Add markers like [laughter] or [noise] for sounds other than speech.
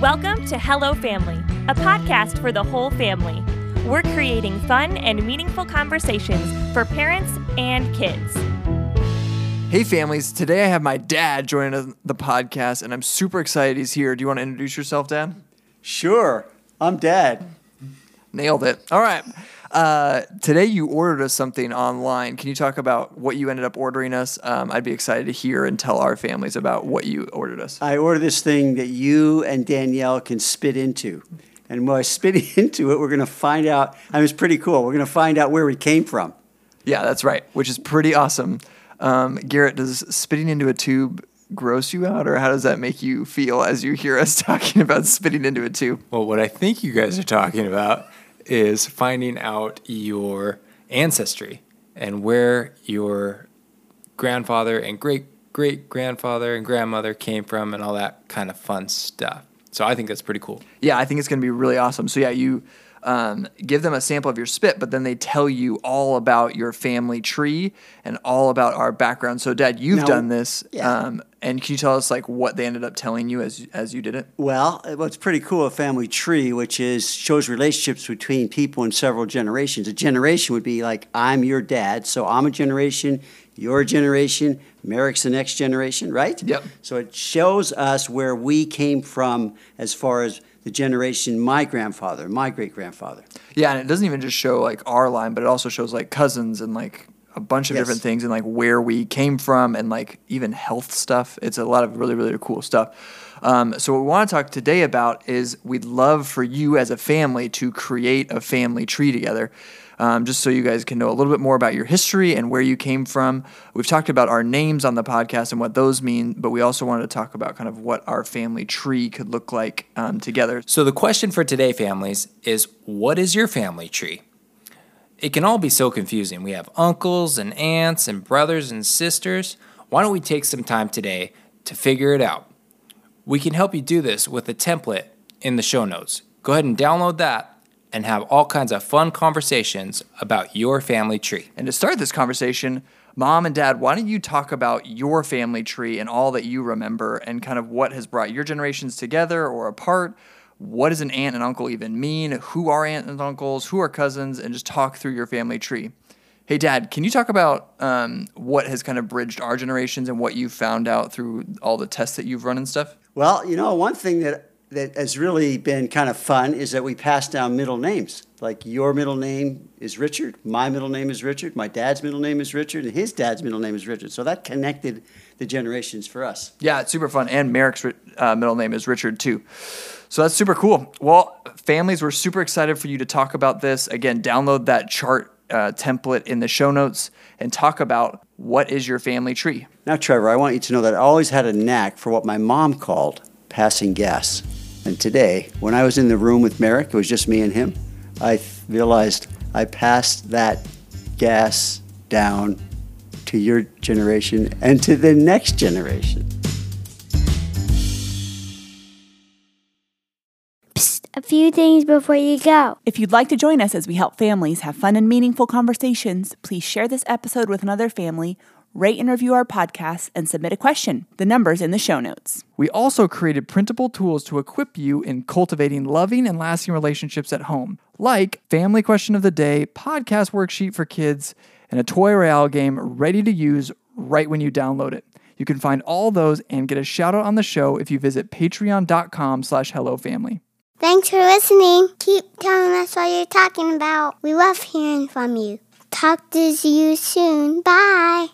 Welcome to Hello Family, a podcast for the whole family. We're creating fun and meaningful conversations for parents and kids. Hey, families. Today I have my dad joining the podcast, and I'm super excited he's here. Do you want to introduce yourself, Dad? Sure. I'm Dad. Nailed it. All right. Uh, today you ordered us something online. Can you talk about what you ended up ordering us? Um, I'd be excited to hear and tell our families about what you ordered us. I ordered this thing that you and Danielle can spit into. And when I spit [laughs] into it, we're going to find out. I mean, it's pretty cool. We're going to find out where we came from. Yeah, that's right, which is pretty awesome. Um, Garrett, does spitting into a tube gross you out, or how does that make you feel as you hear us [laughs] talking about spitting into a tube? Well, what I think you guys are talking about is finding out your ancestry and where your grandfather and great great grandfather and grandmother came from and all that kind of fun stuff. So I think that's pretty cool. Yeah, I think it's going to be really awesome. So yeah, you um, give them a sample of your spit, but then they tell you all about your family tree and all about our background. So, Dad, you've Now- done this, yeah. um, and can you tell us like what they ended up telling you as as you did it? Well, what's pretty cool, a family tree, which is shows relationships between people in several generations. A generation would be like, I'm your dad, so I'm a generation, you're generation, Merrick's the next generation, right? Yep. So it shows us where we came from as far as the generation my grandfather, my great grandfather. Yeah, and it doesn't even just show like our line, but it also shows like cousins and like a bunch of Yes. different things and like where we came from and like even health stuff. It's a lot of really really cool stuff. Um, so what we want to talk today about is we'd love for you as a family to create a family tree together. Um, just so you guys can know a little bit more about your history and where you came from. We've talked about our names on the podcast and what those mean, but we also wanted to talk about kind of what our family tree could look like um, together. So the question for today, families, is what is your family tree? It can all be so confusing. We have uncles and aunts and brothers and sisters. Why don't we take some time today to figure it out? We can help you do this with a template in the show notes. Go ahead and download that and have all kinds of fun conversations about your family tree. And to start this conversation, mom and dad, why don't you talk about your family tree and all that you remember and kind of what has brought your generations together or apart? What does an aunt and uncle even mean? Who are aunt and uncles? Who are cousins? And just talk through your family tree. Hey, dad, can you talk about um, what has kind of bridged our generations and what you found out through all the tests that you've run and stuff? Well, you know, one thing that that has really been kind of fun is that we pass down middle names. Like your middle name is Richard, my middle name is Richard, my dad's middle name is Richard, and his dad's middle name is Richard. So that connected the generations for us. Yeah, it's super fun. And Merrick's uh, middle name is Richard, too. So that's super cool. Well, families, we're super excited for you to talk about this. Again, download that chart uh, template in the show notes and talk about what is your family tree. Now, Trevor, I want you to know that I always had a knack for what my mom called passing gas. And today, when I was in the room with Merrick, it was just me and him, I realized I passed that gas down to your generation and to the next generation. A few things before you go. If you'd like to join us as we help families have fun and meaningful conversations, please share this episode with another family, rate and review our podcast, and submit a question. The number's in the show notes. We also created printable tools to equip you in cultivating loving and lasting relationships at home, like Family Question of the Day, podcast worksheet for kids, and a toy royale game ready to use right when you download it. You can find all those and get a shout out on the show if you visit patreon.com slash hellofamily. Thanks for listening. Keep telling us what you're talking about. We love hearing from you. Talk to you soon. Bye.